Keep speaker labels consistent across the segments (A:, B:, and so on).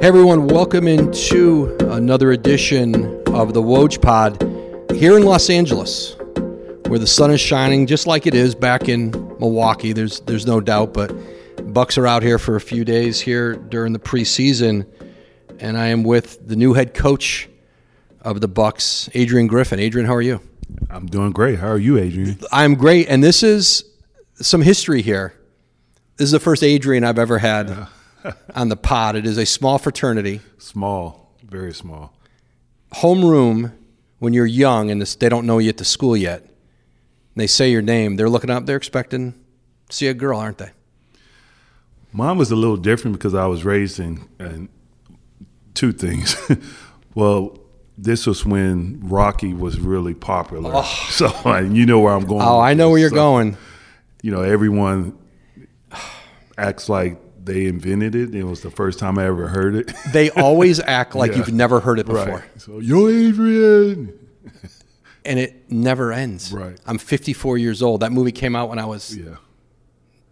A: Hey everyone, welcome into another edition of the Woj Pod here in Los Angeles, where the sun is shining just like it is back in Milwaukee. There's there's no doubt, but Bucks are out here for a few days here during the preseason, and I am with the new head coach of the Bucks, Adrian Griffin. Adrian, how are you?
B: I'm doing great. How are you, Adrian?
A: I'm great, and this is some history here. This is the first Adrian I've ever had on the pod. It is a small fraternity.
B: Small, very small.
A: Homeroom when you're young and this, they don't know you at the school yet. And they say your name. They're looking up. They're expecting to see a girl, aren't they?
B: Mine was a little different because I was raised in, in two things. well, this was when Rocky was really popular. Oh. So you know where I'm going.
A: Oh, I know where you're
B: so,
A: going.
B: You know, everyone acts like they invented it. It was the first time I ever heard it.
A: They always act like yeah. you've never heard it before.
B: Right. So, yo, Adrian.
A: and it never ends.
B: Right.
A: I'm 54 years old. That movie came out when I was
B: yeah.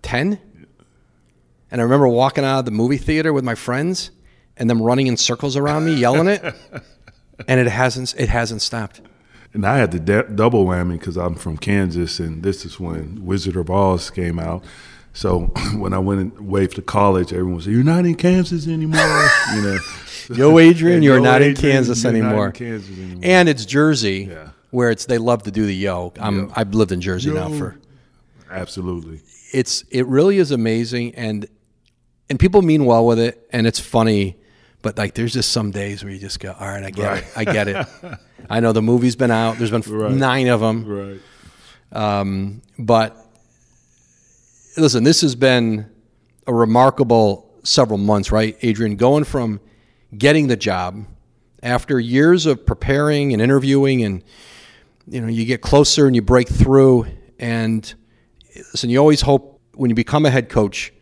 A: 10. Yeah. And I remember walking out of the movie theater with my friends and them running in circles around me, yelling it. and it hasn't it hasn't stopped.
B: And I had the de- double whammy because I'm from Kansas, and this is when Wizard of Oz came out. So when I went away to college, everyone said, "You're not in Kansas anymore." you know,
A: Yo, Adrian, you're not, in Kansas
B: not
A: anymore.
B: in Kansas anymore.
A: And it's Jersey,
B: Yeah.
A: where it's they love to do the yo. I'm
B: Yo.
A: I've lived in Jersey now for
B: Absolutely.
A: it's it really is amazing and and people mean well with it and it's funny but like there's just some days where you just go all right i get
B: Right.
A: it i get it i know the movie's been out there's been
B: Right.
A: nine of them
B: Right.
A: um, but listen this has been a remarkable several months right adrian? Going from getting the job after years of preparing and interviewing and you know you get closer and you break through and listen you always hope when you become a head coach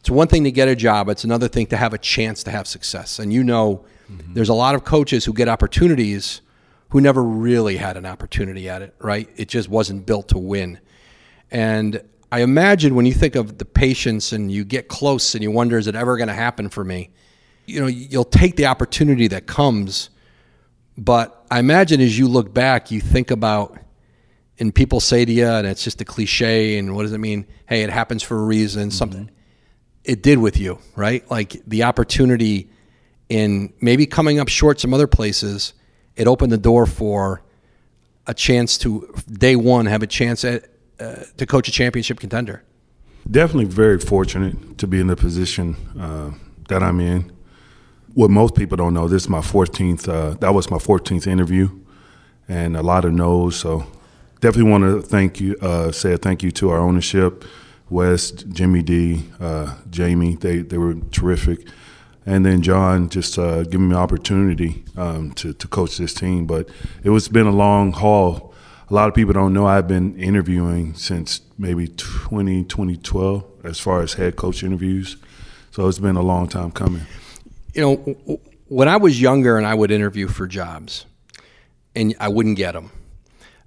A: it's one thing to get a job it's another thing to have a chance to have success. And you know mm-hmm. there's a lot of coaches who get opportunities who never really had an opportunity at it right? It just wasn't built to win. And i imagine when you think of the patience and you get close and you wonder is it ever going to happen for me you know you'll take the opportunity that comes but I imagine as you look back, you think about, and people say to you, and it's just a cliche, and what does it mean? Hey, it happens for a reason. Mm-hmm. Something it did with you, right? Like the opportunity in maybe coming up short some other places, it opened the door for a chance to day one have a chance at uh, to coach a championship contender.
B: Definitely very fortunate to be in the position uh, that I'm in. What most people don't know, this is my 14th. Uh, that was my 14th interview, and a lot of no's. So definitely want to thank you. Uh, say a thank you to our ownership, Wes, Jimmy D, uh, Jamie. They they were terrific, and then Jon just uh, giving me opportunity um, to to coach this team. But it was been a long haul. A lot of people don't know I've been interviewing since maybe 20, 2012 as far as head coach interviews. So it's been a long time coming.
A: you know, when I was younger and I would interview for jobs and I wouldn't get them,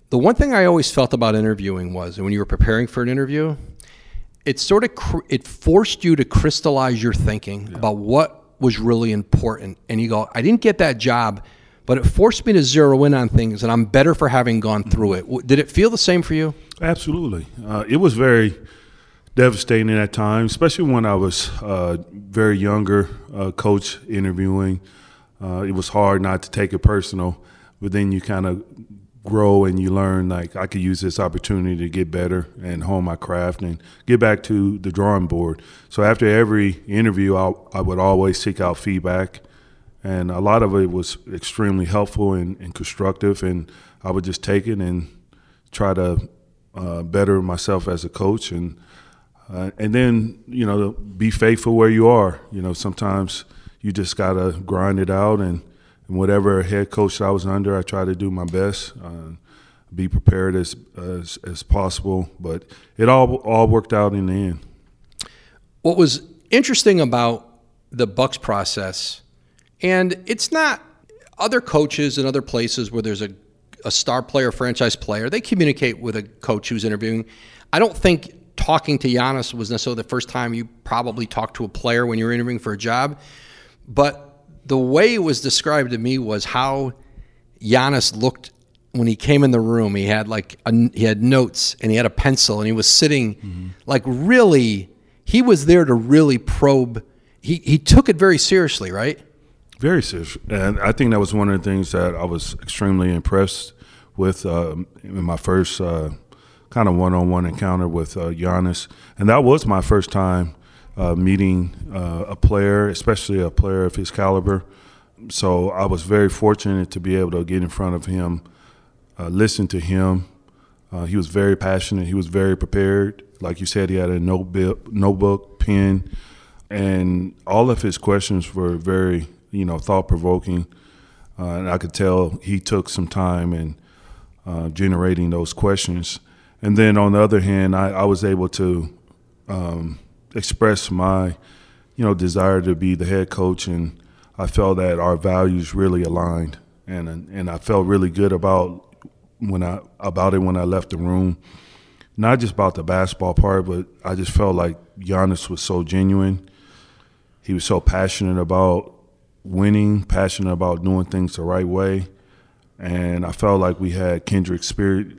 A: the one thing I always felt about interviewing was, and when you were preparing for an interview, it sort of cr- it forced you to crystallize your thinking about what was really important. And you go, I didn't get that job, but it forced me to zero in on things, and I'm better for having gone through it. Did it feel the same for you?
B: Absolutely. Uh, it was very devastating at times, especially when I was uh, very younger, uh, coach interviewing. Uh, it was hard not to take it personal, but then you kind of grow and you learn like I could use this opportunity to get better and hone my craft and get back to the drawing board. So after every interview, I, I would always seek out feedback, and a lot of it was extremely helpful and, and constructive, and I would just take it and try to uh, better myself as a coach and uh, and then you know be faithful where you are. You know sometimes you just gotta grind it out and, and whatever head coach I was under I try to do my best uh, be prepared as, as as possible. But it all all worked out in the end.
A: What was interesting about the Bucks process, and it's not other coaches and other places where there's a, a star player, franchise player, they communicate with a coach who's interviewing. I don't think talking to Giannis was necessarily the first time you probably talked to a player when you were interviewing for a job, but the way it was described to me was how Giannis looked when he came in the room. He had like a, he had notes and he had a pencil and he was sitting mm-hmm. like really. He was there to really probe. He he took it very seriously, right?
B: Very serious, and I think that was one of the things that I was extremely impressed with uh, in my first uh, kind of one-on-one encounter with uh, Giannis, and that was my first time uh, meeting uh, a player, especially a player of his caliber. So I was very fortunate to be able to get in front of him, uh, listen to him. Uh, he was very passionate. He was very prepared. Like you said, he had a notebook, notebook, pen, and all of his questions were very, you know, thought provoking. Uh, and I could tell he took some time in uh, generating those questions. And then on the other hand, I, I was able to um, express my, you know, desire to be the head coach, and I felt that our values really aligned, and and I felt really good about when I about it when I left the room. Not just about the basketball part, but I just felt like Giannis was so genuine. He was so passionate about winning, passionate about doing things the right way, and I felt like we had kindred spirit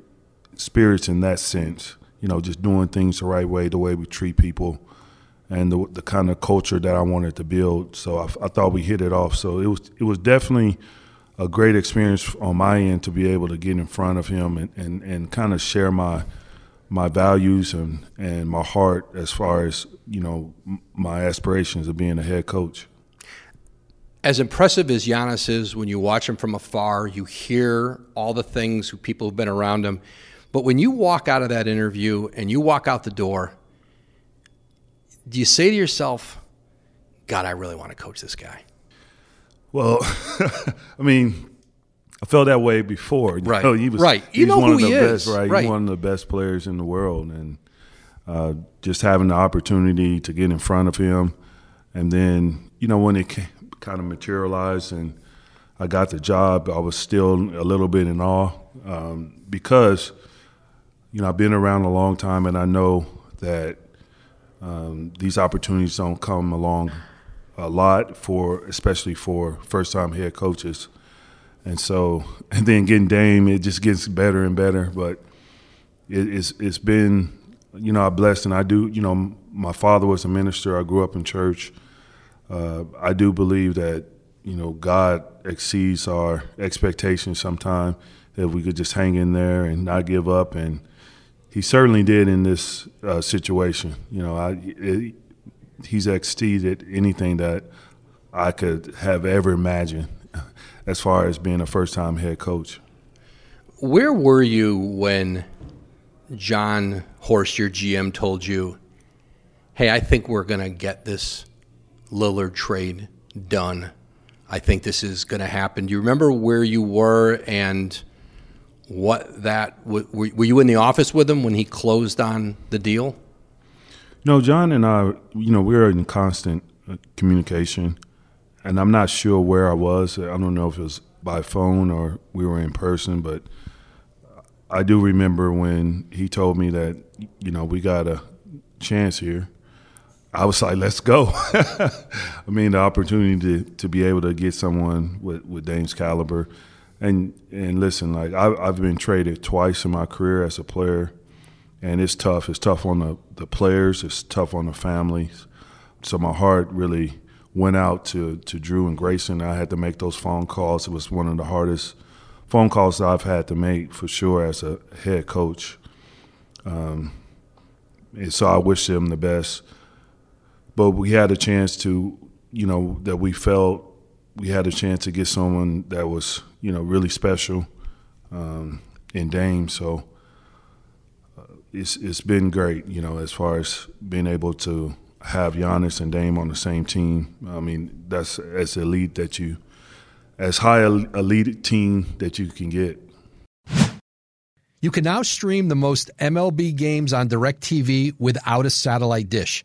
B: spirits in that sense. You know, just doing things the right way, the way we treat people, and the, the kind of culture that I wanted to build. So I, I, thought we hit it off. So it was it was definitely a great experience on my end to be able to get in front of him and, and, and kind of share my my values and, and my heart as far as you know my aspirations of being a head coach.
A: As impressive as Giannis is, when you watch him from afar, you hear all the things people have been around him. But when you walk out of that interview and you walk out the door, do you say to yourself, God, I really want to coach this guy?
B: Well, I mean, I felt that way before.
A: Right.
B: You
A: know, he was, right. You know
B: one
A: who
B: of the
A: he
B: best,
A: is.
B: right?
A: right?
B: He's one of the best players in the world. And uh, just having the opportunity to get in front of him. And then, you know, when it came, kind of materialized and I got the job, I was still a little bit in awe um, because, you know, I've been around a long time and I know that um, these opportunities don't come along a lot for, especially for first-time head coaches. And so, and then getting Dame, it just gets better and better. But it, it's it's been, you know, I'm blessed, and I do, you know, my father was a minister. I grew up in church. Uh, I do believe that, you know, God exceeds our expectations sometimes. If we could just hang in there and not give up and he certainly did in this uh, situation. You know, I, it, he's exceeded anything that I could have ever imagined as far as being a first time head coach.
A: Where were you when Jon Horst, your GM, told you, hey, I think we're going to get this Lillard trade done? I think this is going to happen. Do you remember where you were and what that were, were you in the office with him when he closed on the deal?
B: No, Jon and I, you know, we were in constant uh, communication, and I'm not sure where I was. I don't know if it was by phone or we were in person, but I do remember when he told me that, you know, we got a chance here. I was like, let's go. I mean, the opportunity to, to be able to get someone with, with Dame's caliber – and and listen, like I, I've been traded twice in my career as a player, and it's tough. It's tough on the, the players. It's tough on the families. So my heart really went out to, to Drew and Grayson. I had to make those phone calls. It was one of the hardest phone calls I've had to make for sure as a head coach. Um, and so I wish them the best. But we had a chance to, you know, that we felt we had a chance to get someone that was you know really special um, in Dame. So uh, it's it's been great, you know, as far as being able to have Giannis and Dame on the same team. I mean, that's as elite that you, as high elite team that you can get.
A: You can now stream the most MLB games on DirecTV without a satellite dish.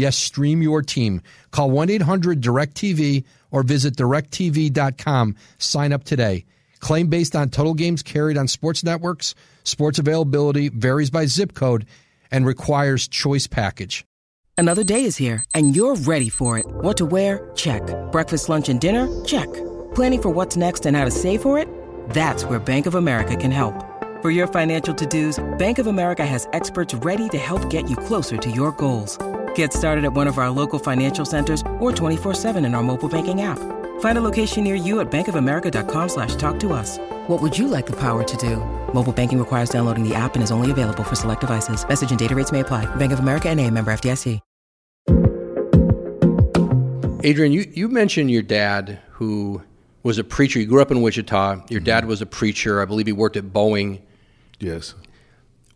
A: Yes, stream your team. Call 1 800 DirecTV or visit directv.com. Sign up today. Claim based on total games carried on sports networks. Sports availability varies by zip code and requires choice package.
C: Another day is here and you're ready for it. What to wear? Check. Breakfast, lunch, and dinner? Check. Planning for what's next and how to save for it? That's where Bank of America can help. For your financial to-dos, Bank of America has experts ready to help get you closer to your goals. Get started at one of our local financial centers or 24-7 in our mobile banking app. Find a location near you at bankofamerica.com slash talk to us. What would you like the power to do? Mobile banking requires downloading the app and is only available for select devices. Message and data rates may apply. Bank of America and a member FDIC.
A: Adrian, you, you mentioned your dad who was a preacher. You grew up in Wichita. Your dad mm-hmm. was a preacher. I believe he worked at Boeing.
B: Yes.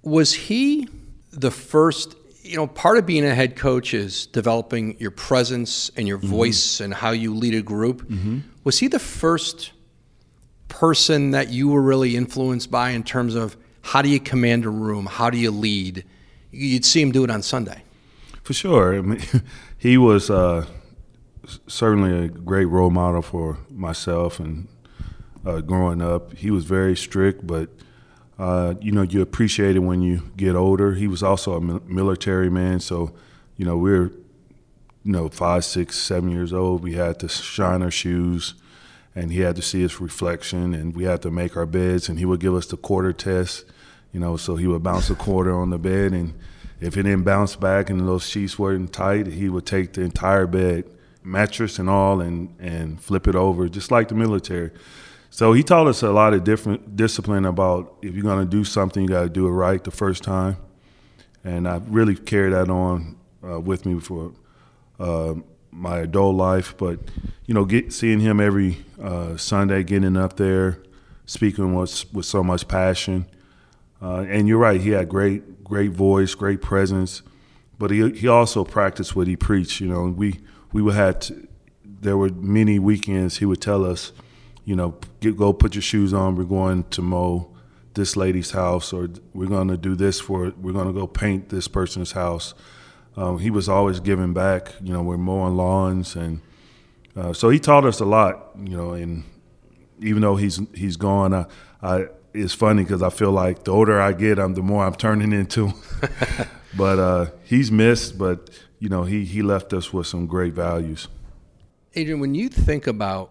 A: Was he the first you know, part of being a head coach is developing your presence and your mm-hmm. voice and how you lead a group. Mm-hmm. Was he the first person that you were really influenced by in terms of how do you command a room? How do you lead? You'd see him do it on Sunday.
B: For sure. I mean, he was uh, certainly a great role model for myself and uh, growing up. He was very strict, but – uh, you know, you appreciate it when you get older. He was also a military man, so you know we're you know five, six, seven years old. We had to shine our shoes, and he had to see his reflection, and we had to make our beds. And he would give us the quarter test, you know. So he would bounce a quarter on the bed, and if it didn't bounce back and those sheets weren't tight, he would take the entire bed, mattress and all, and and flip it over, just like the military. So he taught us a lot of different discipline about if you're going to do something, you got to do it right the first time. And I really carried that on uh, with me for uh, my adult life. But you know, get, seeing him every uh, Sunday, getting up there, speaking with with so much passion. Uh, and you're right, he had great great voice, great presence. But he he also practiced what he preached. You know, we we would have to, there were many weekends he would tell us you know, get, go put your shoes on. We're going to mow this lady's house, or we're going to do this for. We're going to go paint this person's house. Um, he was always giving back. You know, we're mowing lawns, and uh, so he taught us a lot. You know, and even though he's he's gone, I, I it's funny because I feel like the older I get, I'm the more I'm turning into. but uh, he's missed, but you know, he he left us with some great values.
A: Adrian, when you think about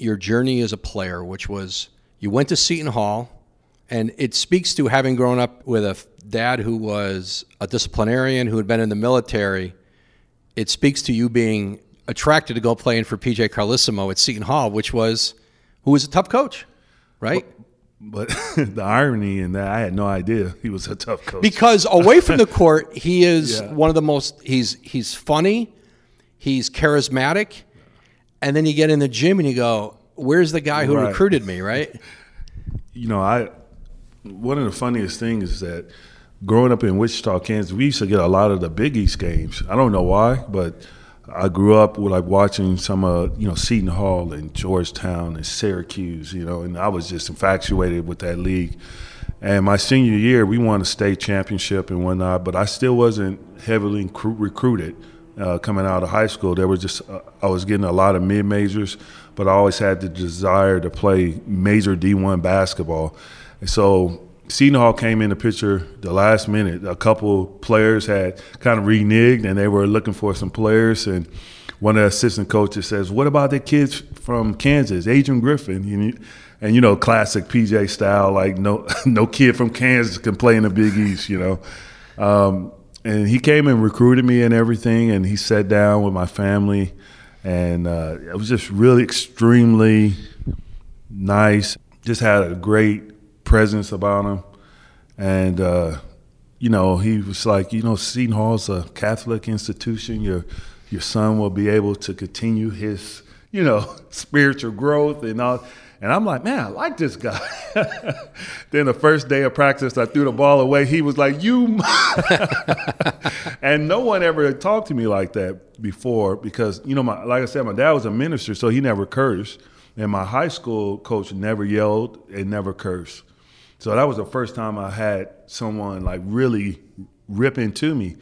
A: your journey as a player, which was you went to Seton Hall, and it speaks to having grown up with a dad who was a disciplinarian who had been in the military. It speaks to you being attracted to go playing for PJ Carlesimo at Seton Hall, which was who was a tough coach, right?
B: But, but the irony in that, I had no idea he was a tough coach.
A: Because away from the court, he is yeah. one of the most. He's he's funny, he's charismatic and then you get in the gym and you go, "Where's the guy who right. recruited me?" Right?
B: You know, I one of the funniest things is that growing up in Wichita, Kansas, we used to get a lot of the Big East games. I don't know why, but I grew up with like watching some of you know Seton Hall and Georgetown and Syracuse, you know, and I was just infatuated with that league. And my senior year, we won a state championship and whatnot, but I still wasn't heavily recruited uh, coming out of high school. There was just uh, I was getting a lot of mid majors, but I always had the desire to play major D1 basketball. And so Seton Hall came in the picture the last minute. A couple players had kind of reneged, and they were looking for some players. And one of the assistant coaches says, "What about the kids from Kansas, Adrian Griffin?" And, and you know, classic PJ style, like no no kid from Kansas can play in the Big East, you know. Um, and he came and recruited me and everything, and he sat down with my family, and uh, it was just really extremely nice. Just had a great presence about him, and uh, you know he was like, you know, Seton Hall's a Catholic institution. Your your son will be able to continue his, you know, spiritual growth and all. And I'm like, man, I like this guy. then the first day of practice, I threw the ball away. He was like, you. and no one ever talked to me like that before because, you know, my, like I said, my dad was a minister, so he never cursed. And my high school coach never yelled and never cursed. So that was the first time I had someone like really rip into me.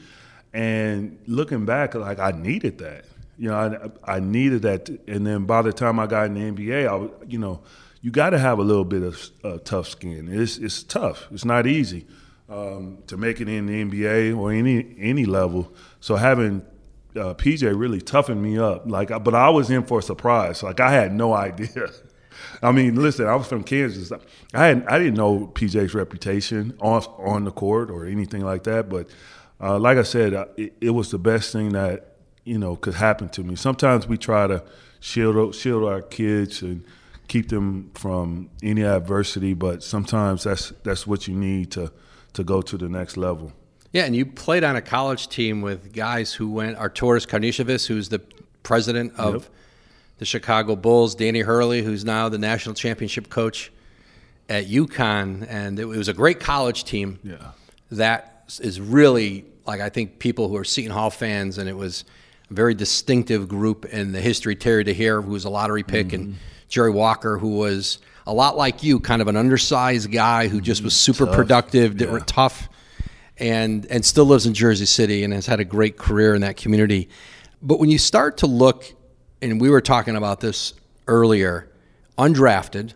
B: And looking back, like I needed that. You know, I, I needed that. And then by the time I got in the NBA, I you know, you got to have a little bit of uh, tough skin. It's it's tough. It's not easy um, to make it in the NBA or any any level. So having uh, PJ really toughened me up. Like, but I was in for a surprise. Like I had no idea. I mean, listen, I was from Kansas. I had I didn't know PJ's reputation on on the court or anything like that. But uh, like I said, it, it, was the best thing that you know could happen to me. Sometimes we try to shield shield our kids and keep them from any adversity, but sometimes that's that's what you need to to go to the next level.
A: Yeah, and you played on a college team with guys who went Arturas Karnisovas, who's the president of yep. the Chicago Bulls, Danny Hurley, who's now the national championship coach at UConn, and it was a great college team.
B: Yeah,
A: that is really like I think people who are Seton Hall fans, and it was very distinctive group in the history. Terry DeHere, who was a lottery pick, mm-hmm. and Jerry Walker, who was a lot like you, kind of an undersized guy who just was super tough. productive, yeah. tough, and and still lives in Jersey City and has had a great career in that community. But when you start to look, and we were talking about this earlier, undrafted,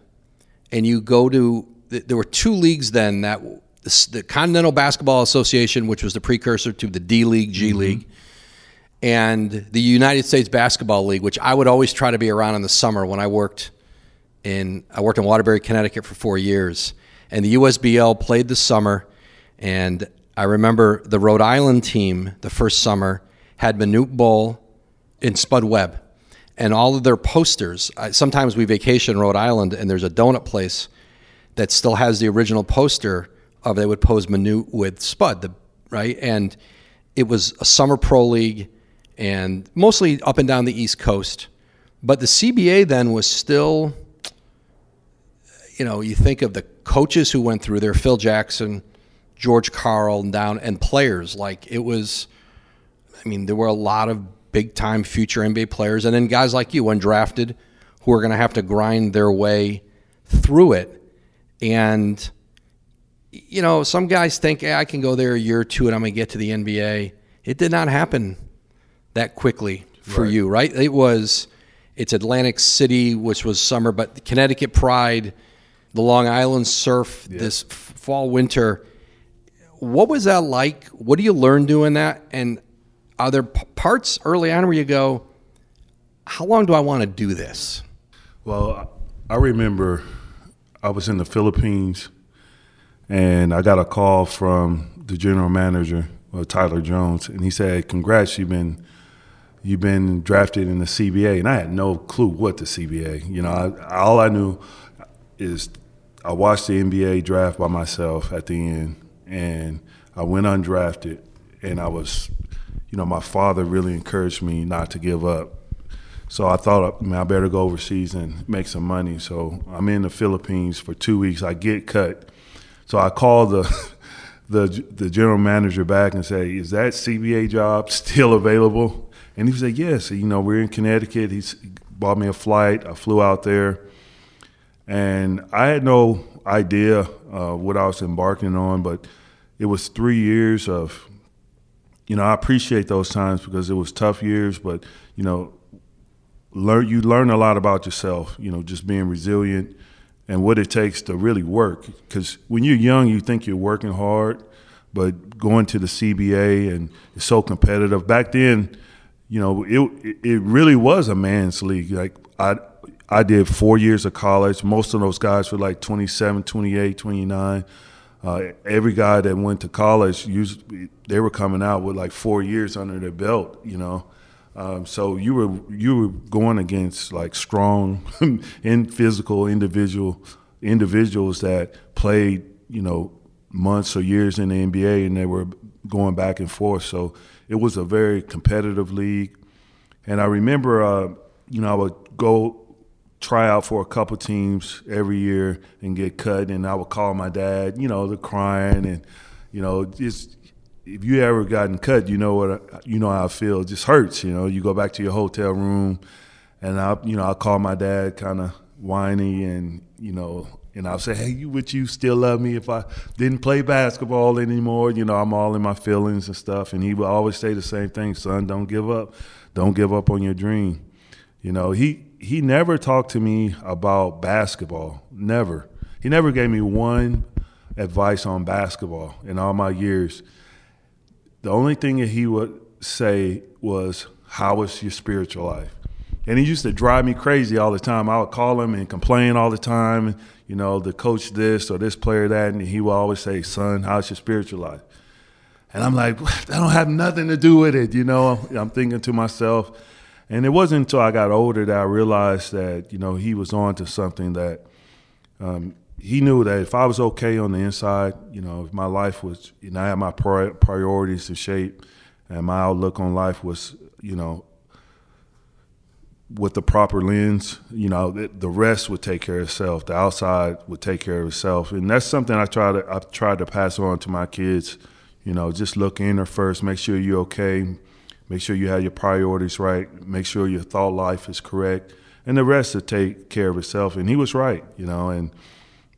A: and you go to there were two leagues then that the Continental Basketball Association, which was the precursor to the D League, G mm-hmm. And the United States Basketball League, which I would always try to be around in the summer when I worked in I worked in Waterbury, Connecticut for four years, and the USBL played the summer, and I remember the Rhode Island team the first summer had Manute Bol in Spud Webb, and all of their posters. Sometimes we vacation in Rhode Island, and there's a donut place that still has the original poster of they would pose Manute with Spud, the, right? And it was a summer pro league, and mostly up and down the East Coast. But the CBA then was still you know, you think of the coaches who went through there, Phil Jackson, George Karl, and down, and players. Like it was, I mean, there were a lot of big time future NBA players, and then guys like you, undrafted, who are going to have to grind their way through it. And, you know, some guys think, hey, I can go there a year or two and I'm going to get to the NBA. It did not happen that quickly for right. you, right? It was, it's Atlantic City, which was summer, but Connecticut Pride the Long Island surf yeah. this fall winter. What was that like? What do you learn doing that? And are there p- parts early on where you go, how long do I want to do this?
B: Well, I remember I was in the Philippines and I got a call from the general manager, uh, Tyler Jones, and he said, "Congrats, you've been you've been drafted in the CBA." And I had no clue what the CBA. You know, I, all I knew is I watched the NBA draft by myself at the end, and I went undrafted, and I was, you know, my father really encouraged me not to give up. So I thought, I, mean, I better go overseas and make some money. So I'm in the Philippines for two weeks. I get cut. So I call the the the general manager back and say, "Is that CBA job still available?" And he said, "Yes." You know, we're in Connecticut. He's bought me a flight. I flew out there and I had no idea uh, what I was embarking on, but it was three years of, you know, I appreciate those times because it was tough years, but you know, learn you learn a lot about yourself. You know, just being resilient and what it takes to really work. Because when you're young, you think you're working hard, but going to the CBA and it's so competitive. Back then, you know, it it really was a man's league. Like I I did four years of college. Most of those guys were like 27, 28, 29. Uh, every guy that went to college, usually, they were coming out with like four years under their belt, you know. Um, so you were you were going against like strong and physical individual individuals that played, you know, months or years in the NBA, and they were going back and forth. So it was a very competitive league. And I remember, uh, you know, I would go try out for a couple teams every year and get cut. And I would call my dad, you know, the crying and, you know, just if you ever gotten cut, you know what you know how I feel. It just hurts, you know. You go back to your hotel room, and I, you know, I call my dad, kind of whiny and you know, and I'll say, "Hey, would you still love me if I didn't play basketball anymore?" You know, I'm all in my feelings and stuff, and he would always say the same thing, "Son, don't give up, don't give up on your dream." You know, he he never talked to me about basketball, never. He never gave me one advice on basketball in all my years. The only thing that he would say was, "How is your spiritual life?" And he used to drive me crazy all the time. I would call him and complain all the time, you know, the coach this or this player that, and he would always say, "Son, how's your spiritual life?" And I'm like, "I don't have nothing to do with it," you know. I'm thinking to myself, and it wasn't until I got older that I realized that you know he was on to something that um, he knew that if I was okay on the inside, you know, if my life was, you know, I had my priorities in shape, and my outlook on life was, you know, with the proper lens, you know, the rest would take care of itself. The outside would take care of itself, and that's something I try to I tried to pass on to my kids. You know, just look inner first, make sure you're okay, make sure you have your priorities right, make sure your thought life is correct, and the rest will take care of itself. And he was right, you know, and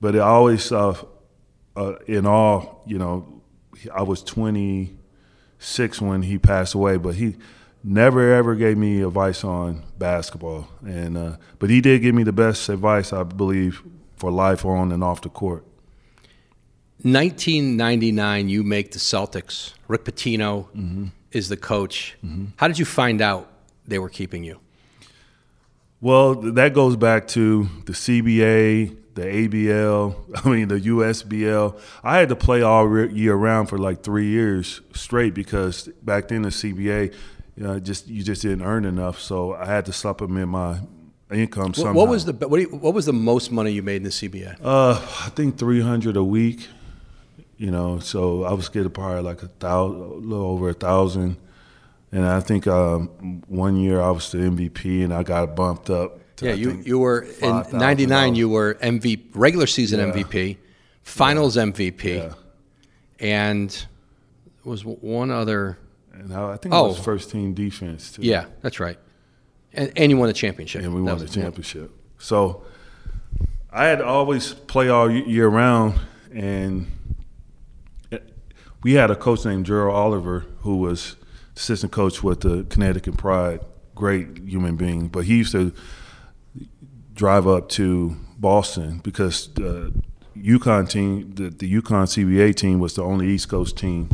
B: but it always uh, uh, in all, you know, I was 26 when he passed away, but he never ever gave me advice on basketball, and uh, but he did give me the best advice I believe for life on and off the court.
A: 1999, you make the Celtics. Rick Pitino mm-hmm. is the coach. Mm-hmm. How did you find out they were keeping you?
B: Well, that goes back to the CBA, the ABL, I mean the USBL. I had to play all year round for like three years straight because back then the CBA you know, just you just didn't earn enough, so I had to supplement my income somehow.
A: What was the what, you, what was the most money you made in the CBA?
B: Uh, I think three hundred a week. You know, so I was getting probably like a thousand, a little over a thousand, and I think um, one year I was the MVP, and I got bumped up.
A: To, yeah, you you were in '99. You were MVP, regular season yeah. MVP, Finals yeah. MVP, yeah. and was one other
B: and I think oh. it was first team defense too.
A: Yeah, that's right. And, and you won the championship.
B: And we won the championship. So I had to always play all year round, and we had a coach named Gerald Oliver who was assistant coach with the Connecticut Pride. Great human being, but he used to drive up to Boston because the UConn team, the, the UConn CBA team, was the only East Coast team.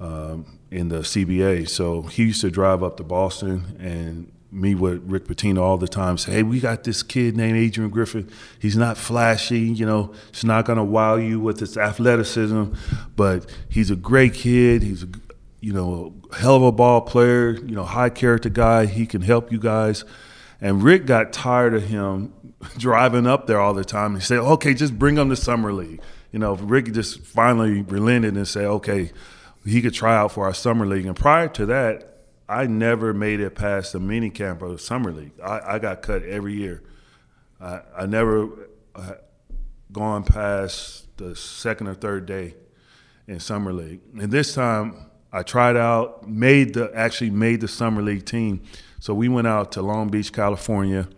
B: Um, in the CBA. So he used to drive up to Boston and meet with Rick Pitino all the time. Say, hey, we got this kid named Adrian Griffin. He's not flashy, you know, he's not going to wow you with his athleticism, but he's a great kid. He's a, you know, hell of a ball player, you know, high character guy. He can help you guys. And Rick got tired of him driving up there all the time. He said, okay, just bring him to Summer League. You know, Rick just finally relented and said, okay, he could try out for our summer league. And prior to that, I never made it past the mini camp or summer league. I, I got cut every year. I, I never uh, gone past the second or third day in summer league. And this time, I tried out, made the actually made the summer league team. So we went out to Long Beach, California.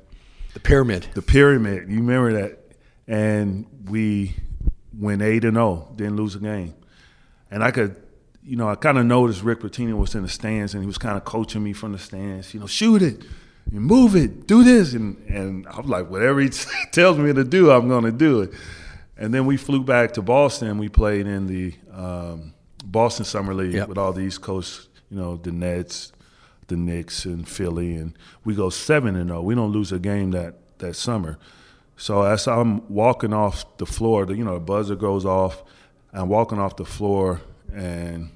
A: The pyramid.
B: The pyramid. You remember that? And we went eight and zero, oh, didn't lose a game. And I could you know, I kind of noticed Rick Pitino was in the stands and he was kind of coaching me from the stands. You know, shoot it, and move it, do this, and and I'm like, whatever he tells me to do, I'm going to do it. And then we flew back to Boston. We played in the um, Boston Summer League yep. with all the East Coast, you know, the Nets, the Knicks, and Philly, and we go seven and zero. Oh. We don't lose a game that that summer. So as I'm walking off the floor, the, you know, the buzzer goes off. I'm walking off the floor, and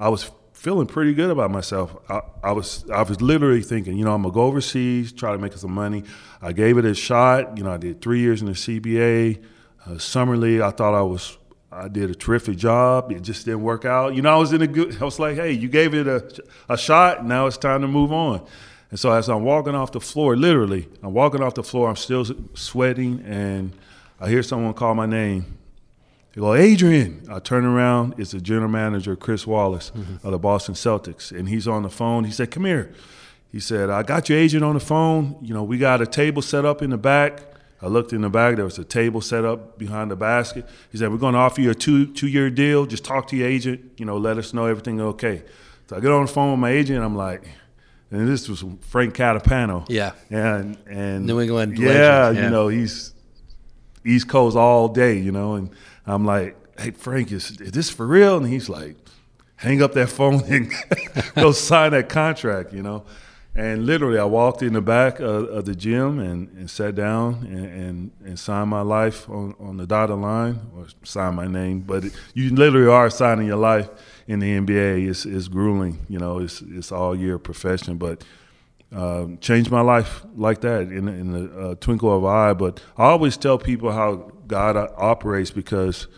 B: I was feeling pretty good about myself. I, I, was I was literally thinking, you know, I'm gonna go overseas, try to make some money. I gave it a shot. You know, I did three years in the CBA, uh, summer league. I thought I was I did a terrific job. It just didn't work out. You know, I was in a good. I was like, hey, you gave it a a shot. Now it's time to move on. And so as I'm walking off the floor, literally, I'm walking off the floor. I'm still sweating, and I hear someone call my name. They go, Adrian. I turn around. It's the general manager, Chris Wallace mm-hmm. of the Boston Celtics. And he's on the phone. He said, Come here. he said, I got your agent on the phone. You know, we got a table set up in the back. I looked in the back. There was a table set up behind the basket. He said, "We're going to offer you a two two year deal. Just talk to your agent. You know, let us know everything okay." So I get on the phone with my agent. and I'm like, and this was Frank Catapano.
A: Yeah.
B: And and
A: New England
B: Yeah,
A: legend, yeah.
B: you know, he's East Coast all day. You know, and I'm like, "Hey, Frank, is, is this for real?" And he's like, "Hang up that phone and go sign that contract." You know. And literally, I walked in the back of, of the gym and, and sat down and, and, and signed my life on, on the dotted line, or signed my name. But it, you literally are signing your life in the NBA. It's, it's grueling, you know. It's it's all year profession, but um, changed my life like that in, in the uh, twinkle of an eye. But I always tell people how God operates because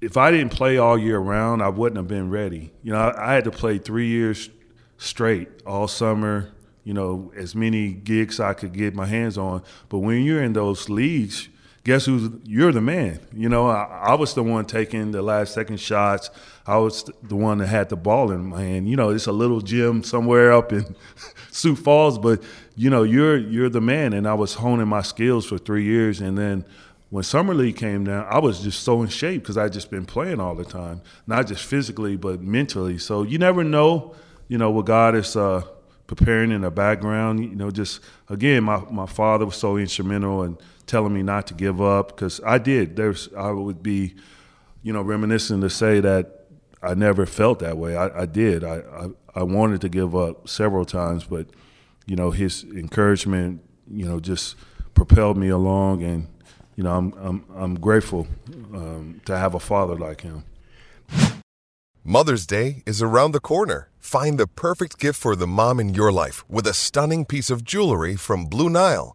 B: if I didn't play all year round, I wouldn't have been ready. You know, I, I had to play three years straight, all summer. You know, as many gigs I could get my hands on. But when you're in those leagues, guess who's you're the man. You know, I, I was the one taking the last second shots. I was the one that had the ball in my hand. You know, it's a little gym somewhere up in Sioux Falls, but you know, you're you're the man. And I was honing my skills for three years, and then when summer league came down, I was just so in shape because I just been playing all the time, not just physically but mentally. So you never know, you know, what God is uh, preparing in the background. You know, just again, my my father was so instrumental in telling me not to give up because I did. There's I would be, you know, reminiscent to say that I never felt that way. I, I did. I, I I wanted to give up several times, but you know, his encouragement, you know, just propelled me along, and you know, I'm I'm I'm grateful um, to have a father like him.
D: Mother's Day is around the corner. Find the perfect gift for the mom in your life with a stunning piece of jewelry from Blue Nile.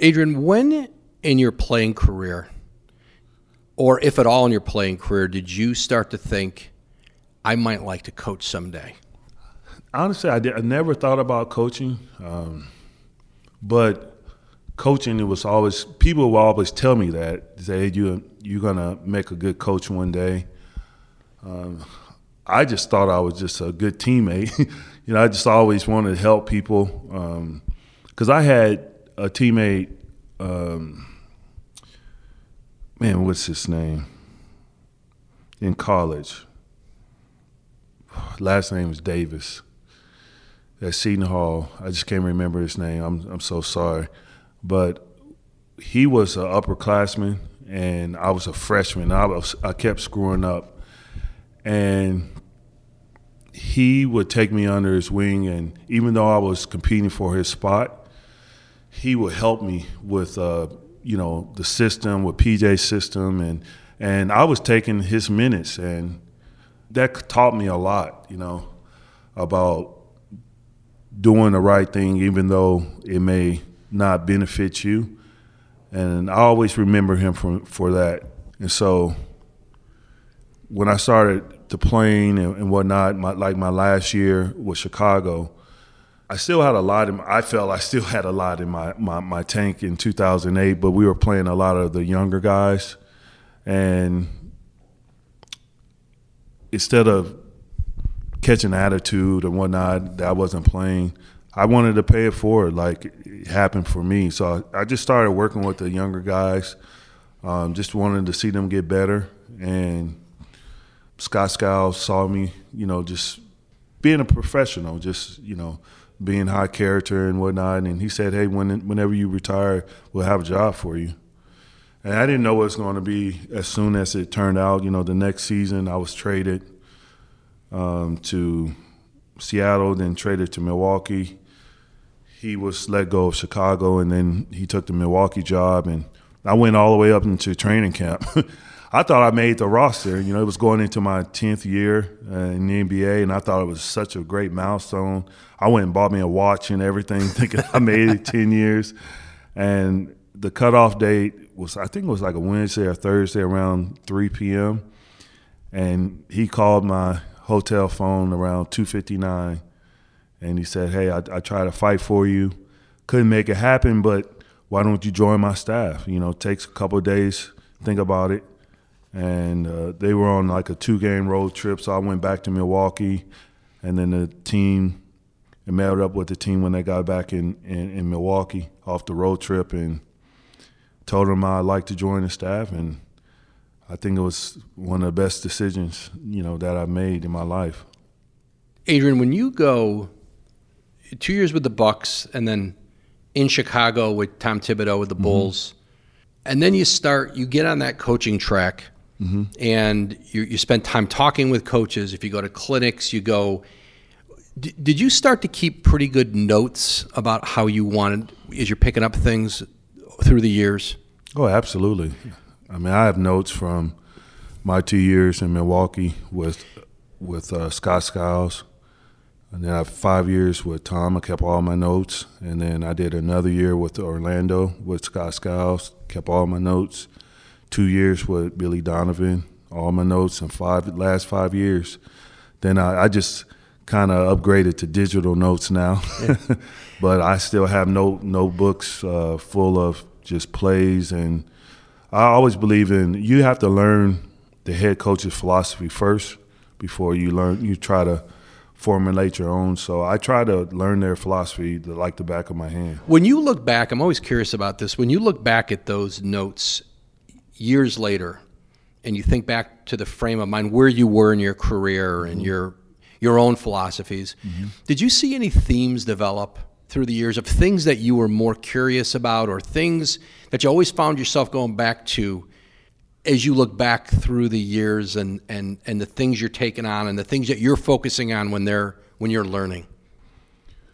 A: Adrian, when in your playing career, or if at all in your playing career, did you start to think, I might like to coach someday?
B: Honestly, I, did, I never thought about coaching, um, but coaching it was always people will always tell me that say hey, you you're gonna make a good coach one day. Um, I just thought I was just a good teammate. you know, I just always wanted to help people because I had a teammate. Um, man, what's his name? In college. Last name is Davis. At Seton Hall. I just can't remember his name. I'm I'm so sorry. But he was an upperclassman and I was a freshman. I was I kept screwing up. And he would take me under his wing and even though I was competing for his spot, he would help me with uh, you know the system with PJ system and and I was taking his minutes and that taught me a lot you know about doing the right thing even though it may not benefit you. And I always remember him for for that. And so when I started to playing and, and whatnot my, like my last year with Chicago I still had a lot in I felt I still had a lot in my, my, my tank in 2008, but we were playing a lot of the younger guys. And instead of catching attitude and whatnot that I wasn't playing, I wanted to pay it forward like it happened for me. So I, I just started working with the younger guys, um, just wanted to see them get better. And Scott Skiles saw me, you know, just being a professional, just, you know, being high character and whatnot. And he said, "Hey, when, whenever you retire, we'll have a job for you." And I didn't know it was going to be as soon as it turned out. You know, the next season I was traded um, to Seattle, then traded to Milwaukee. He was let go of Chicago, and then he took the Milwaukee job, and I went all the way up into training camp. I thought I made the roster. You know, it was going into my tenth year uh, in the NBA, and I thought it was such a great milestone. I went and bought me a watch and everything, thinking I made it ten years. And the cutoff date was, I think it was like a Wednesday or Thursday around three p.m. And he called my hotel phone around two fifty nine, and he said, "Hey, I, I tried to fight for you, couldn't make it happen, but why don't you join my staff? You know, takes a couple days, think about it." And uh, they were on like a two game road trip. So I went back to Milwaukee, and then the team and met up with the team when they got back in, in, in Milwaukee off the road trip, and told them I'd like to join the staff, and I think it was one of the best decisions you know that I've made in my life.
A: Adrian, when you go two years with the Bucks, and then in Chicago with Tom Thibodeau with the Bulls, mm-hmm. and then you start, you get on that coaching track Mm-hmm. And you, you spend time talking with coaches. If you go to clinics, you go. D- did you start to keep pretty good notes about how you wanted as you're picking up things through the years?
B: Oh, absolutely. I mean, I have notes from my two years in Milwaukee with with uh, Scott Skiles, and then I have five years with Tom. I kept all my notes, and then I did another year with Orlando with Scott Skiles. Kept all my notes, two years with Billy Donovan, all my notes, and five last five years. Then I, I just kind of upgraded to digital notes now, yeah. but I still have note notebooks uh, full of just plays, and I always believe in you have to learn the head coach's philosophy first before you learn you try to formulate your own. So I try to learn their philosophy like the back of my hand.
A: When you look back, I'm always curious about this. When you look back at those notes years later and you think back to the frame of mind where you were in your career and mm-hmm. your your own philosophies, mm-hmm. did you see any themes develop through the years of things that you were more curious about or things that you always found yourself going back to as you look back through the years and, and, and the things you're taking on and the things that you're focusing on when they're when you're learning?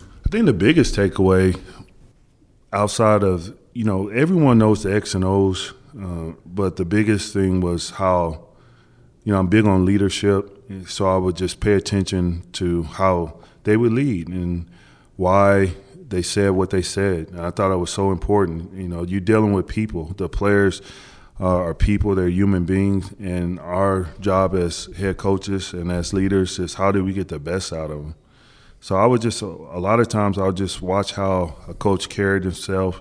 B: I think the biggest takeaway outside of you know everyone knows the X and O's uh, but the biggest thing was how, you know, I'm big on leadership, so I would just pay attention to how they would lead and why they said what they said. And I thought it was so important. You know, you're dealing with people. The players uh, are people; they're human beings, and our job as head coaches and as leaders is how do we get the best out of them. So I would just a lot of times I'll just watch how a coach carried himself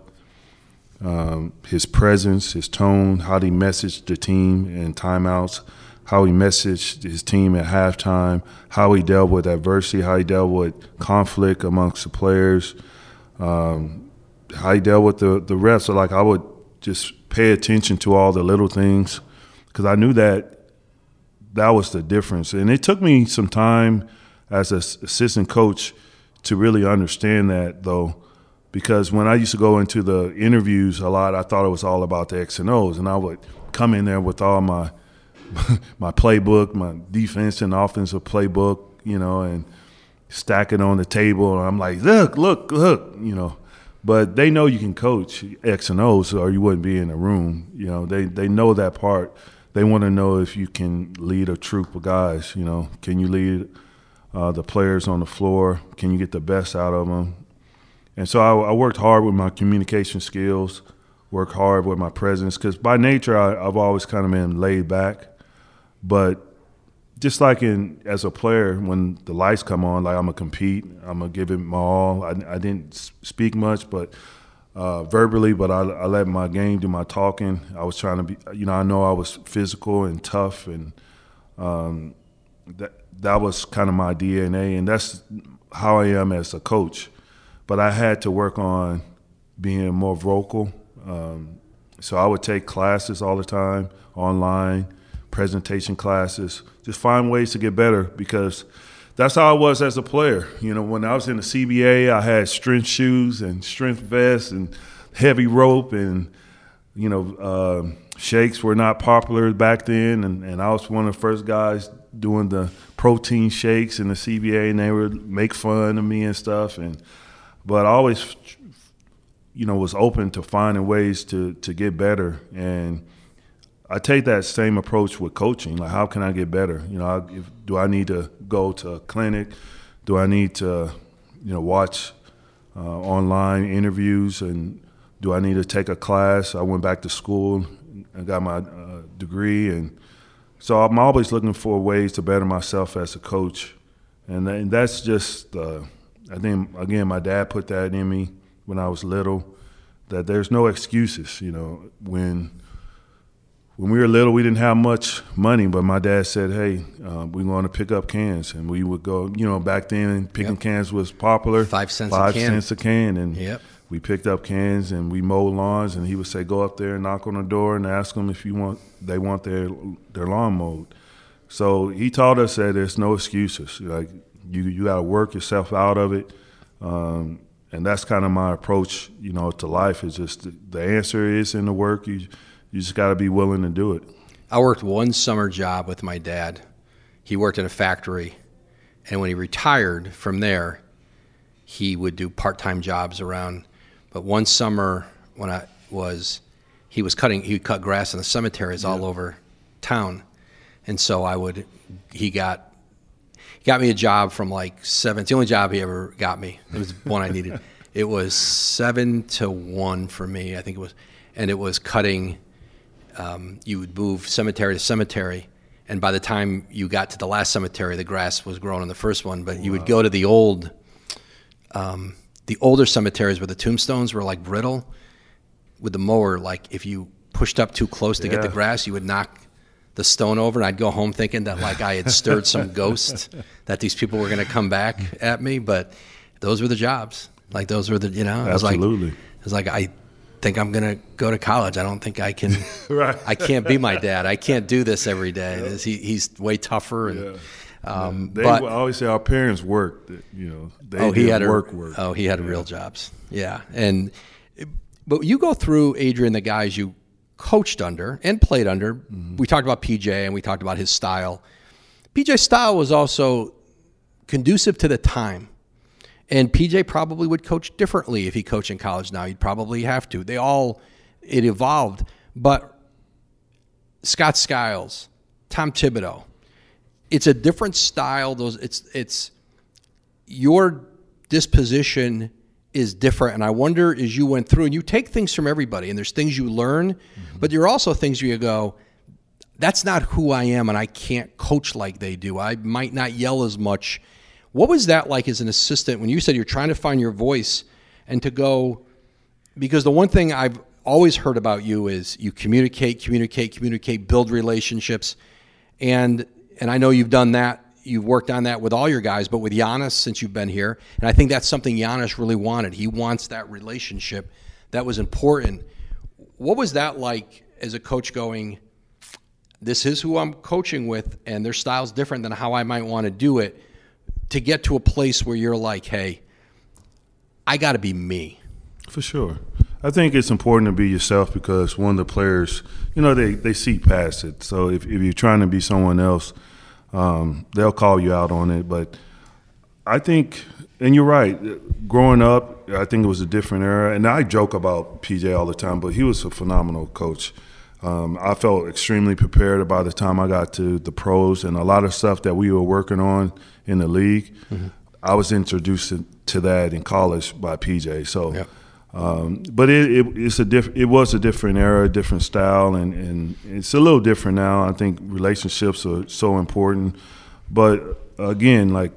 B: um, his presence, his tone, how he messaged the team in timeouts, how he messaged his team at halftime, how he dealt with adversity, how he dealt with conflict amongst the players, um, how he dealt with the the refs. So like I would just pay attention to all the little things because I knew that that was the difference, and it took me some time as an assistant coach to really understand that though because when I used to go into the interviews a lot, I thought it was all about the X and O's, and I would come in there with all my my playbook, my defense and offensive playbook, you know, and stack it on the table, and I'm like, look, look, look, you know. But they know you can coach X and O's, or you wouldn't be in the room. You know, they they know that part. They want to know if you can lead a troop of guys. You know, can you lead uh, the players on the floor? Can you get the best out of them? And so I, I, worked hard with my communication skills, worked hard with my presence, because by nature I, have always kind of been laid back. But just like in as a player, when the lights come on, like I'm gonna compete, I'm gonna give it my all. I, I didn't speak much, but uh, verbally, but I, I, let my game do my talking. I was trying to be, you know, I know I was physical and tough, and um, that that was kind of my DNA, and that's how I am as a coach but I had to work on being more vocal. Um, so I would take classes all the time, online, presentation classes, just find ways to get better because that's how I was as a player. You know, when I was in the CBA, I had strength shoes and strength vests and heavy rope and, you know, uh, shakes were not popular back then, and, and I was one of the first guys doing the protein shakes in the CBA, and they would make fun of me and stuff. And but I always, you know, was open to finding ways to to get better. And I take that same approach with coaching. Like, how can I get better? You know, if, do I need to go to a clinic? Do I need to, you know, watch uh, online interviews and do I need to take a class? I went back to school and got my uh, degree, and so I'm always looking for ways to better myself as a coach, and, and that's just uh, I think again my dad put that in me when I was little that there's no excuses. You know when when we were little, we didn't have much money, but my dad said, "Hey, uh, we're going to pick up cans," and we would go. You know, back then, picking yep. cans was popular.
A: Five cents.
B: Five
A: a can.
B: cents a can, and
A: yep
B: we picked up cans and we mowed lawns and he would say go up there and knock on the door and ask them if you want they want their their lawn mowed so he taught us that there's no excuses like you you got to work yourself out of it. Um, and that's kind of my approach you know to life is just the, the answer is in the work. You you just got to be willing to do it.
A: I worked one summer job with my dad. He worked in a factory and when he retired from there he would do part-time jobs around. But one summer when I was, he was cutting, he would cut grass in the cemeteries yeah. all over town. And so I would, he got, got me a job from like seven. It's the only job he ever got me. It was one I needed. It was seven to one for me, I think it was. And it was cutting, um, you would move cemetery to cemetery. And by the time you got to the last cemetery, the grass was growing in the first one. But you would go to the old, um, the older cemeteries where the tombstones were like brittle with the mower like if you pushed up too close to yeah. get the grass you would knock the stone over and I'd go home thinking that like I had stirred some ghost that these people were going to come back at me but those were the jobs like those were the you know
B: it was
A: absolutely like, it was like I think I'm going to go to college I don't think I can right. I can't be my dad I can't do this every day yeah. he, he's way tougher and yeah
B: um, they but, always say our parents worked. You know, they
A: oh, he had
B: work
A: a,
B: work.
A: Oh, he had real jobs. Yeah, and but you go through Adrian, the guys you coached under and played under. Mm-hmm. We talked about PJ and we talked about his style. PJ's style was also conducive to the time. And PJ probably would coach differently if he coached in college now. He'd probably have to. They all, it evolved. But Scott Skiles, Tom Thibodeau, it's a different style. Those it's it's your disposition is different. And I wonder as you went through and you take things from everybody and there's things you learn, mm-hmm. but there are also things where you go, that's not who I am and I can't coach like they do. I might not yell as much. What was that like as an assistant when you said you're trying to find your voice and to go because the one thing I've always heard about you is you communicate, communicate, communicate, build relationships. And and I know you've done that. You've worked on that with all your guys, but with Giannis since you've been here, and I think that's something Giannis really wanted. He wants that relationship. That was important. What was that like as a coach going? This is who I'm coaching with, and their style's different than how I might want to do it. To get to a place where you're like, hey, I got to be me.
B: For sure. I think it's important to be yourself because one of the players, you know, they, they see past it. So if, if you're trying to be someone else, um, they'll call you out on it. But I think, and you're right, growing up, I think it was a different era. And I joke about PJ all the time, but he was a phenomenal coach. Um, I felt extremely prepared by the time I got to the pros and a lot of stuff that we were working on in the league. Mm-hmm. I was introduced to that in college by PJ. So. Yep um, but it, it, it's a diff- it was a different era, a different style, and, and it's a little different now. I think relationships are so important. But again, like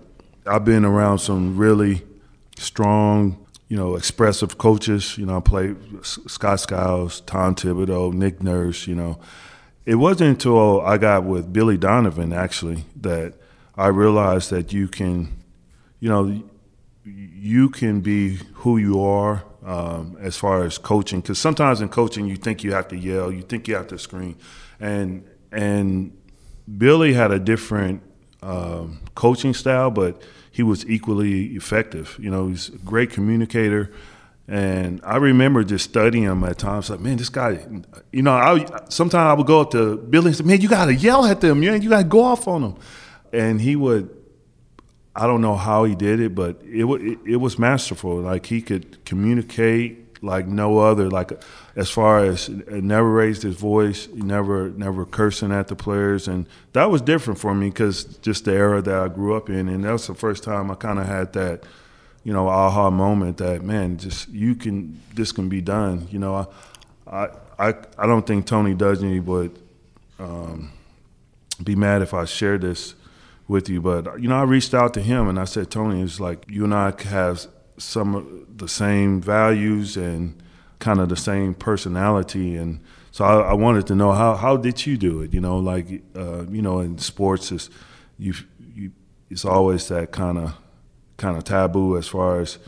B: I've been around some really strong, you know, expressive coaches. You know, I played Scott Skiles, Tom Thibodeau, Nick Nurse. You know, it wasn't until I got with Billy Donovan actually that I realized that you can, you know, you can be who you are um, as far as coaching. Because sometimes in coaching, you think you have to yell, you think you have to scream, and and Billy had a different um, coaching style, but he was equally effective. You know, he's a great communicator, And I remember just studying him at times. Like, man, this guy, you know, I sometimes I would go up to Billy and say, man, you got to yell at them, man, you got to go off on them. And he would, I don't know how he did it, but it, it, it was masterful. Like he could communicate like no other. Like as far as never raised his voice, never never cursing at the players, and that was different for me because just the era that I grew up in, and that was the first time I kind of had that you know, aha moment that man, just you can, this can be done. You know, I, I, I I don't think Tony Dungy would um, be mad if I share this with you, but you know, I reached out to him and I said, Tony, it's like you and I have some of the same values and kind of the same personality, and so I, I wanted to know how how did you do it? You know, like uh, you know, in sports, is you you it's always that kind of kind of taboo as far as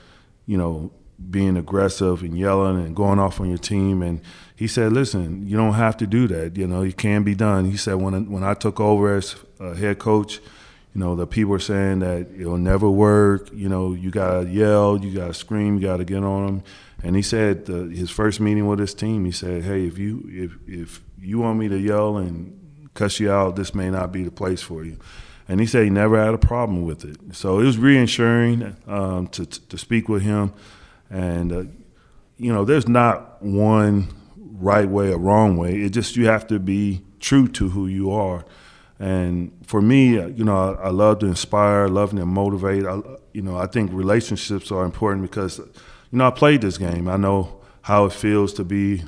B: you know being aggressive and yelling and going off on your team. And he said, "Listen, you don't have to do that. You know, it can be done." He said, "When when I took over as head coach." You know, the people are saying that it'll never work. You know, you gotta yell, you gotta scream, you gotta get on them. And he said the, his first meeting with his team, he said, "Hey, if you if if you want me to yell and cuss you out, this may not be the place for you." and he said he never had a problem with it. So it was reassuring um, to to speak with him, and uh, you know, there's not one right way or wrong way. It just you have to be true to who you are. And for me, uh, you know, I, I love to inspire, love to motivate. I, you know, I think relationships are important because, you know, I played this game. I know how it feels to be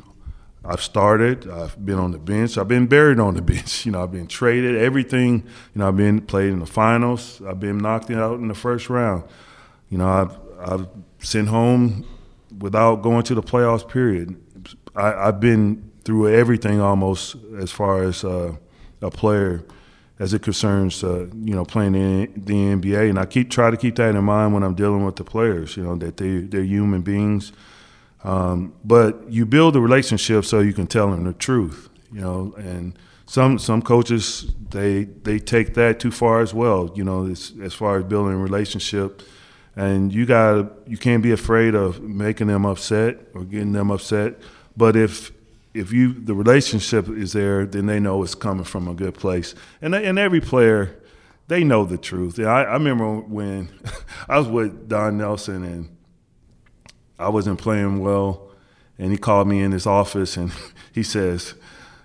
B: I've started. I've been on the bench. I've been buried on the bench. You know, I've been traded. Everything. You know, I've been played in the finals. I've been knocked out in the first round. You know, I've I've sent home without going to the playoffs. Period. I, have been through everything almost as far as uh, a player, as it concerns uh, you know playing in the NBA. And I keep try to keep that in mind when I'm dealing with the players. You know that they they're human beings um, but you build a relationship so you can tell them the truth, you know. And some some coaches they they take that too far as well, you know, as, far as building a relationship. And you got you can't be afraid of making them upset or getting them upset. But if if you the relationship is there, then they know it's coming from a good place. And and every player, they know the truth. I, I remember when I was with Don Nelson and I wasn't playing well, and he called me in his office and he says,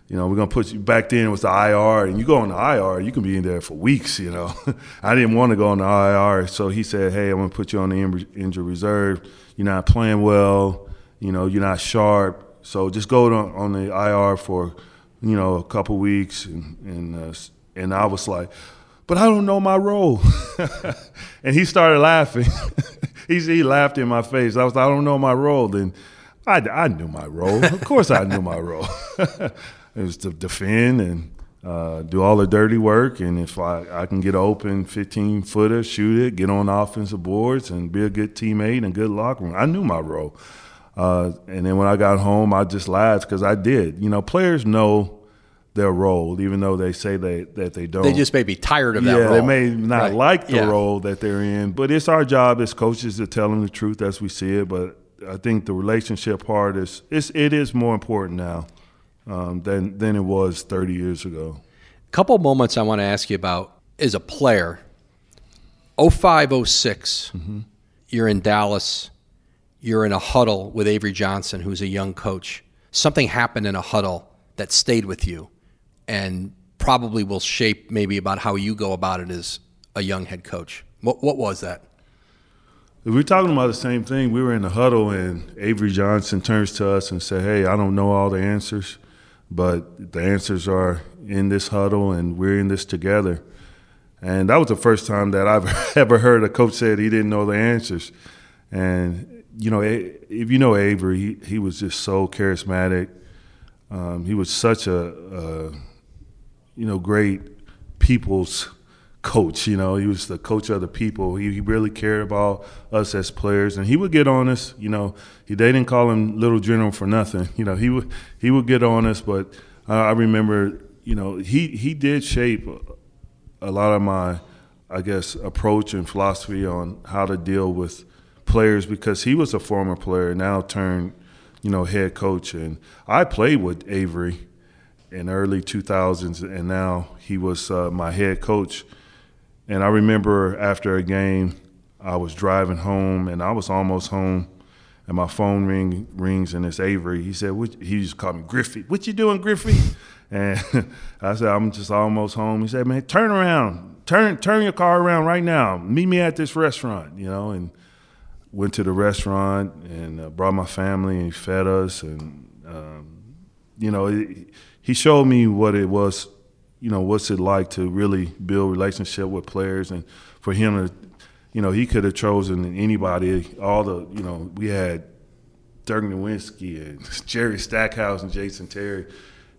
B: you know, we're gonna put you back then it was the IR, and you go on the IR, you can be in there for weeks. You know, I didn't want to go on the IR, so he said, "Hey, I'm gonna put you on the injury reserve. You're not playing well. You know, you're not sharp. So just go on, on the IR for, you know, a couple weeks." And and uh, and I was like, "But I don't know my role," and he started laughing. he, he laughed in my face. I was I don't know my role. Then I, I knew my role. Of course I knew my role. it was to defend and uh, do all the dirty work. And if I, I can get open 15 footer, shoot it, get on offensive boards, and be a good teammate and good locker room. I knew my role. Uh, and then when I got home, I just laughed because I did. You know, players know their role, even though they say they, that they don't.
A: They just may be tired of
B: that
A: yeah,
B: role. they may not right. like the
A: yeah.
B: role that they're in, but it's our job as coaches to tell them the truth as we see it. But I think the relationship part is it's, it is more important now um, than than it was 30 years ago.
A: A couple moments I want to ask you about as a player. 05, 06, mm-hmm. you're in Dallas. You're in a huddle with Avery Johnson, who's a young coach. Something happened in a huddle that stayed with you and probably will shape maybe about how you go about it as a young head coach. What what was that?
B: We're talking about the same thing. We were in the huddle, and Avery Johnson turns to us and said, "Hey, I don't know all the answers, but the answers are in this huddle, and we're in this together." And that was the first time that I've ever heard a coach say he didn't know the answers. And you know, if you know Avery, he, he was just so charismatic. Um, he was such a, a you know, great people's coach. You know, he was the coach of the people. He, he, really cared about us as players, and he would get on us. You know, he they didn't call him Little General for nothing. You know, he would he would get on us. But uh, I remember, you know, he he did shape a lot of my, I guess, approach and philosophy on how to deal with players because he was a former player, now turned, you know, head coach. And I played with Avery in early 2000s, and now he was uh, my head coach. And I remember after a game, I was driving home, and I was almost home, and my phone ring rings, and it's Avery. He said, he just called me Griffey. What you doing, Griffey? and I said, I'm just almost home. He said, man, turn around, turn turn your car around right now. Meet me at this restaurant, you know, and went to the restaurant and uh, brought my family and he fed us and um, you know he showed me what it was you know what's it like to really build relationship with players and for him to you know he could have chosen anybody. All the you know we had Dirk Nowitzki and Jerry Stackhouse and Jason Terry.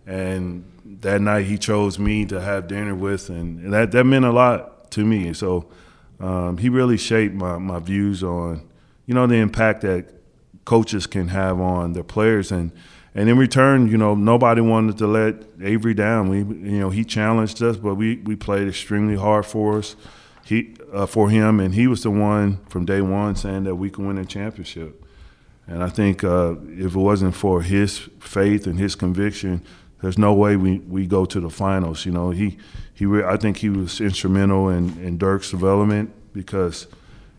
B: And that night he chose me to have dinner with and, and that that meant a lot to me. So um, he really shaped my, my views on you know, the impact that coaches can have on their players. And, and in return, you know, nobody wanted to let Avery down. We, you know, he challenged us, but we, we played extremely hard for us, he, uh, for him, and he was the one from day one saying that we can win a championship. And I think uh, if it wasn't for his faith and his conviction, there's no way we, we go to the finals. You know, he he re- I think he was instrumental in, in Dirk's development because,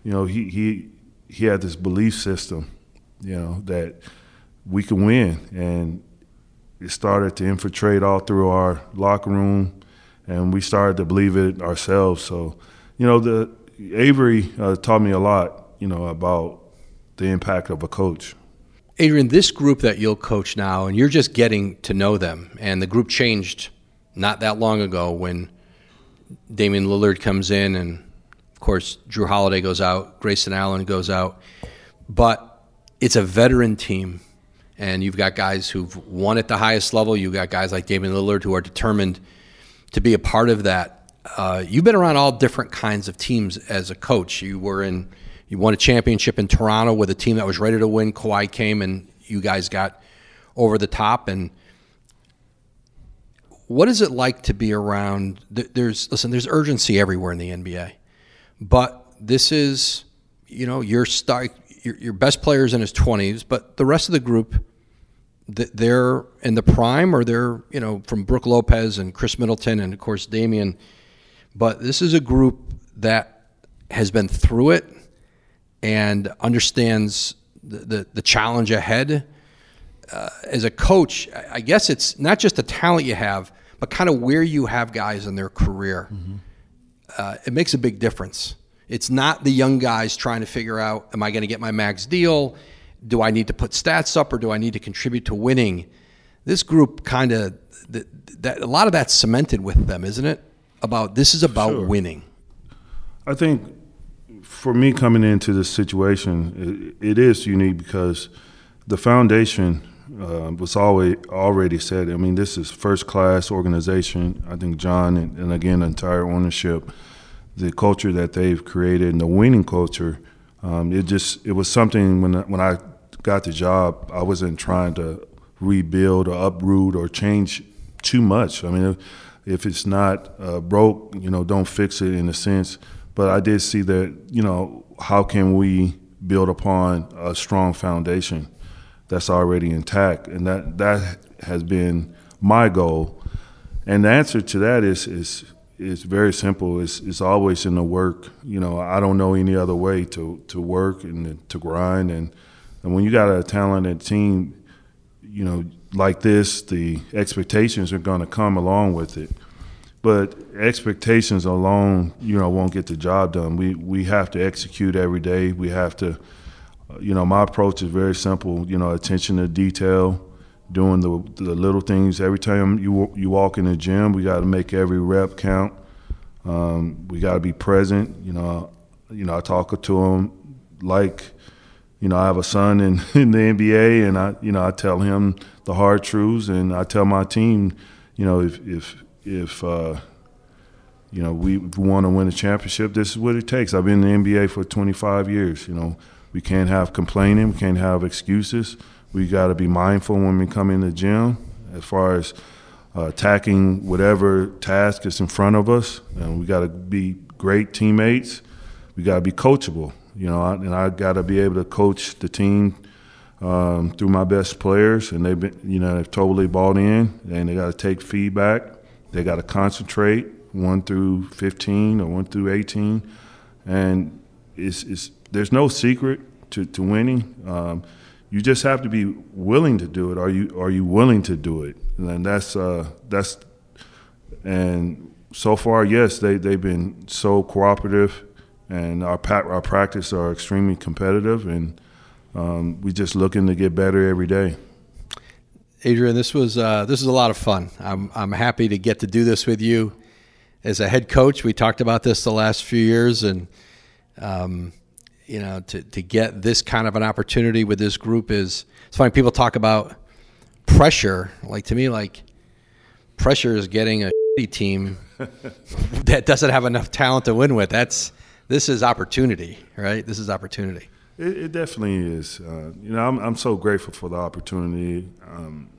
B: you know, he he he had this belief system, you know, that we can win, and it started to infiltrate all through our locker room, and we started to believe it ourselves. So, you know, the Avery uh, taught me a lot, you know, about the impact of a coach.
A: Adrian, this group that you'll coach now, and you're just getting to know them, and the group changed not that long ago when Damian Lillard comes in and course, Jrue Holiday goes out, Grayson Allen goes out, but it's a veteran team, and you've got guys who've won at the highest level. You've got guys like Damian Lillard who are determined to be a part of that. Uh, you've been around all different kinds of teams as a coach. You were in, you won a championship in Toronto with a team that was ready to win. Kawhi came, and you guys got over the top and what is it like to be around there's listen there's urgency everywhere in the nba but this is, you know, your star, your, your best players in his 20s, but the rest of the group, they're in the prime or they're, you know, from Brook Lopez and Khris Middleton and, of course, Damian. But this is a group that has been through it and understands the, the, the challenge ahead. Uh, as a coach, I guess it's not just the talent you have, but kind of where you have guys in their career. Mm-hmm uh, it makes a big difference. It's not the young guys trying to figure out, am I going to get my max deal? Do I need to put stats up or do I need to contribute to winning? This group kind of, that, a lot of that's cemented with them, isn't it? About this is about sure. winning.
B: I think for me coming into this situation, it, it is unique because the foundation uh, was always already said. I mean, this is first class organization. I think Jon and, and, again entire ownership, the culture that they've created and the winning culture. Um, it just it was something when when I got the job, I wasn't trying to rebuild or uproot or change too much. I mean, if, if it's not uh, broke, you know, don't fix it in a sense. But I did see that you know how can we build upon a strong foundation that's already intact, and that that has been my goal. And the answer to that is is is very simple. It's it's always in the work. You know, I don't know any other way to to work and to grind. And and when you got a talented team, you know, like this, the expectations are going to come along with it. But expectations alone, you know, won't get the job done. We we have to execute every day. We have to you know, my approach is very simple. You know, attention to detail, doing the the little things. Every time you you walk in the gym, we got to make every rep count. Um, we got to be present. You know, you know, I talk to them like, you know, I have a son in, in the NBA, and I, you know, I tell him the hard truths, and I tell my team, you know, if if if uh, you know we, we want to win a championship, this is what it takes. I've been in the NBA for 25 years. You know we can't have complaining. We can't have excuses. We got to be mindful when we come in the gym as far as uh, attacking whatever task is in front of us. And we got to be great teammates. We got to be coachable. You know, and I got to be able to coach the team um, through my best players, and they've been, you know, they've totally bought in, and they got to take feedback. They got to concentrate one through 15 or one through 18, and it's, it's there's no secret to, to winning. Um, you just have to be willing to do it. Are you are you willing to do it? And that's uh, that's and so far, yes, they they've been so cooperative, and our our practice are extremely competitive, and um, we just looking to get better every day.
A: Adrian, this was uh, this is a lot of fun. I'm I'm happy to get to do this with you as a head coach. We talked about this the last few years, and um, you know, to to get this kind of an opportunity with this group is it's funny. People talk about pressure. Like to me, like pressure is getting a team that doesn't have enough talent to win with. That's this is opportunity, right? This is opportunity.
B: It, it definitely is. Uh, you know, I'm I'm so grateful for the opportunity. Um,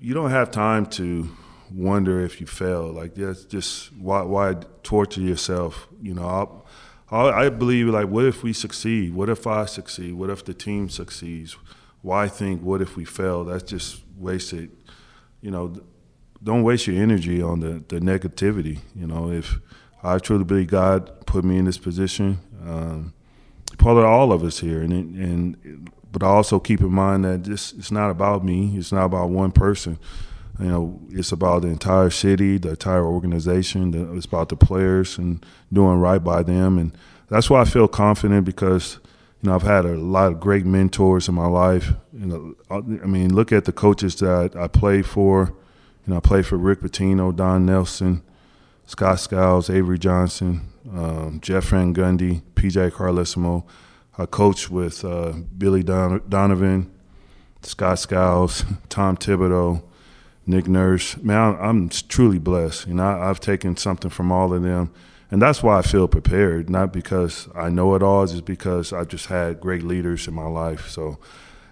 B: you don't have time to wonder if you fail. Like that's just why why torture yourself. You know, I, I believe like, what if we succeed? What if I succeed? What if the team succeeds? Why think what if we fail? That's just wasted. You know, don't waste your energy on the the negativity. You know, if I truly believe God put me in this position. Um, of all of us here, and and but also keep in mind that this it's not about me. It's not about one person. You know, it's about the entire city, the entire organization. The, it's about the players and doing right by them, and that's why I feel confident because you know I've had a lot of great mentors in my life. You know, I mean, look at the coaches that I played for. You know, I played for Rick Pitino, Don Nelson, Scott Skiles, Avery Johnson, um, Jeff Van Gundy, PJ Carlesimo. I coached with uh, Billy Don- Donovan, Scott Skiles, Tom Thibodeau, Nick Nurse. Man, I'm, truly blessed. You know, I, have taken something from all of them, and that's why I feel prepared. Not because I know it all, just because I've just had great leaders in my life. So,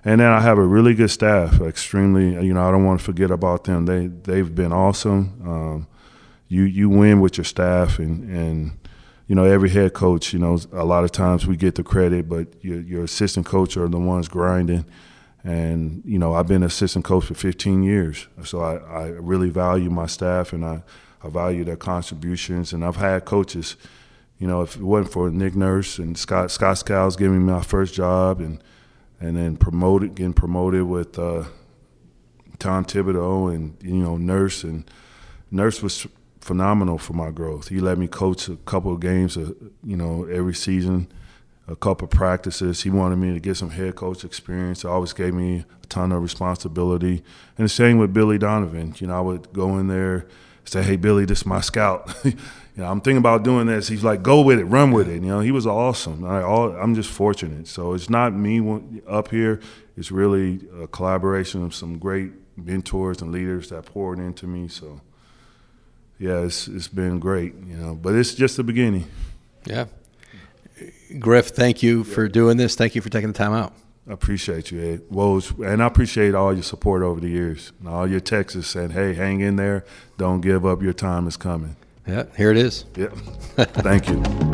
B: and then I have a really good staff. Extremely, you know, I don't want to forget about them. They they've been awesome. Um, you you win with your staff and and you know, every head coach, you know, a lot of times we get the credit, but your, your assistant coach are the ones grinding. And, you know, I've been assistant coach for 15 years. So I, I really value my staff and I, I value their contributions. And I've had coaches, you know, if it wasn't for Nick Nurse and Scott, Scott Skiles giving me my first job and, and then promoted, getting promoted with uh, Tom Thibodeau and, you know, Nurse. And Nurse was phenomenal for my growth. He let me coach a couple of games, uh, you know, every season, a couple practices. He wanted me to get some head coach experience. Always gave me a ton of responsibility. And the same with Billy Donovan. You know, I would go in there, say, "Hey, Billy, this is my scout." you know, I'm thinking about doing this. He's like, "Go with it, run with it." You know, he was awesome. I, am just fortunate. So it's not me up here. It's really a collaboration of some great mentors and leaders that poured into me. So yeah, it's it's been great, you know. But it's just the beginning.
A: Yeah. Griff, thank you for doing this. Thank you for taking the time out.
B: I appreciate you, Ed. Woj, and I appreciate all your support over the years. And all your texts saying, hey, hang in there. Don't give up. Your time is coming.
A: Yeah, here it is.
B: Yep. Thank you.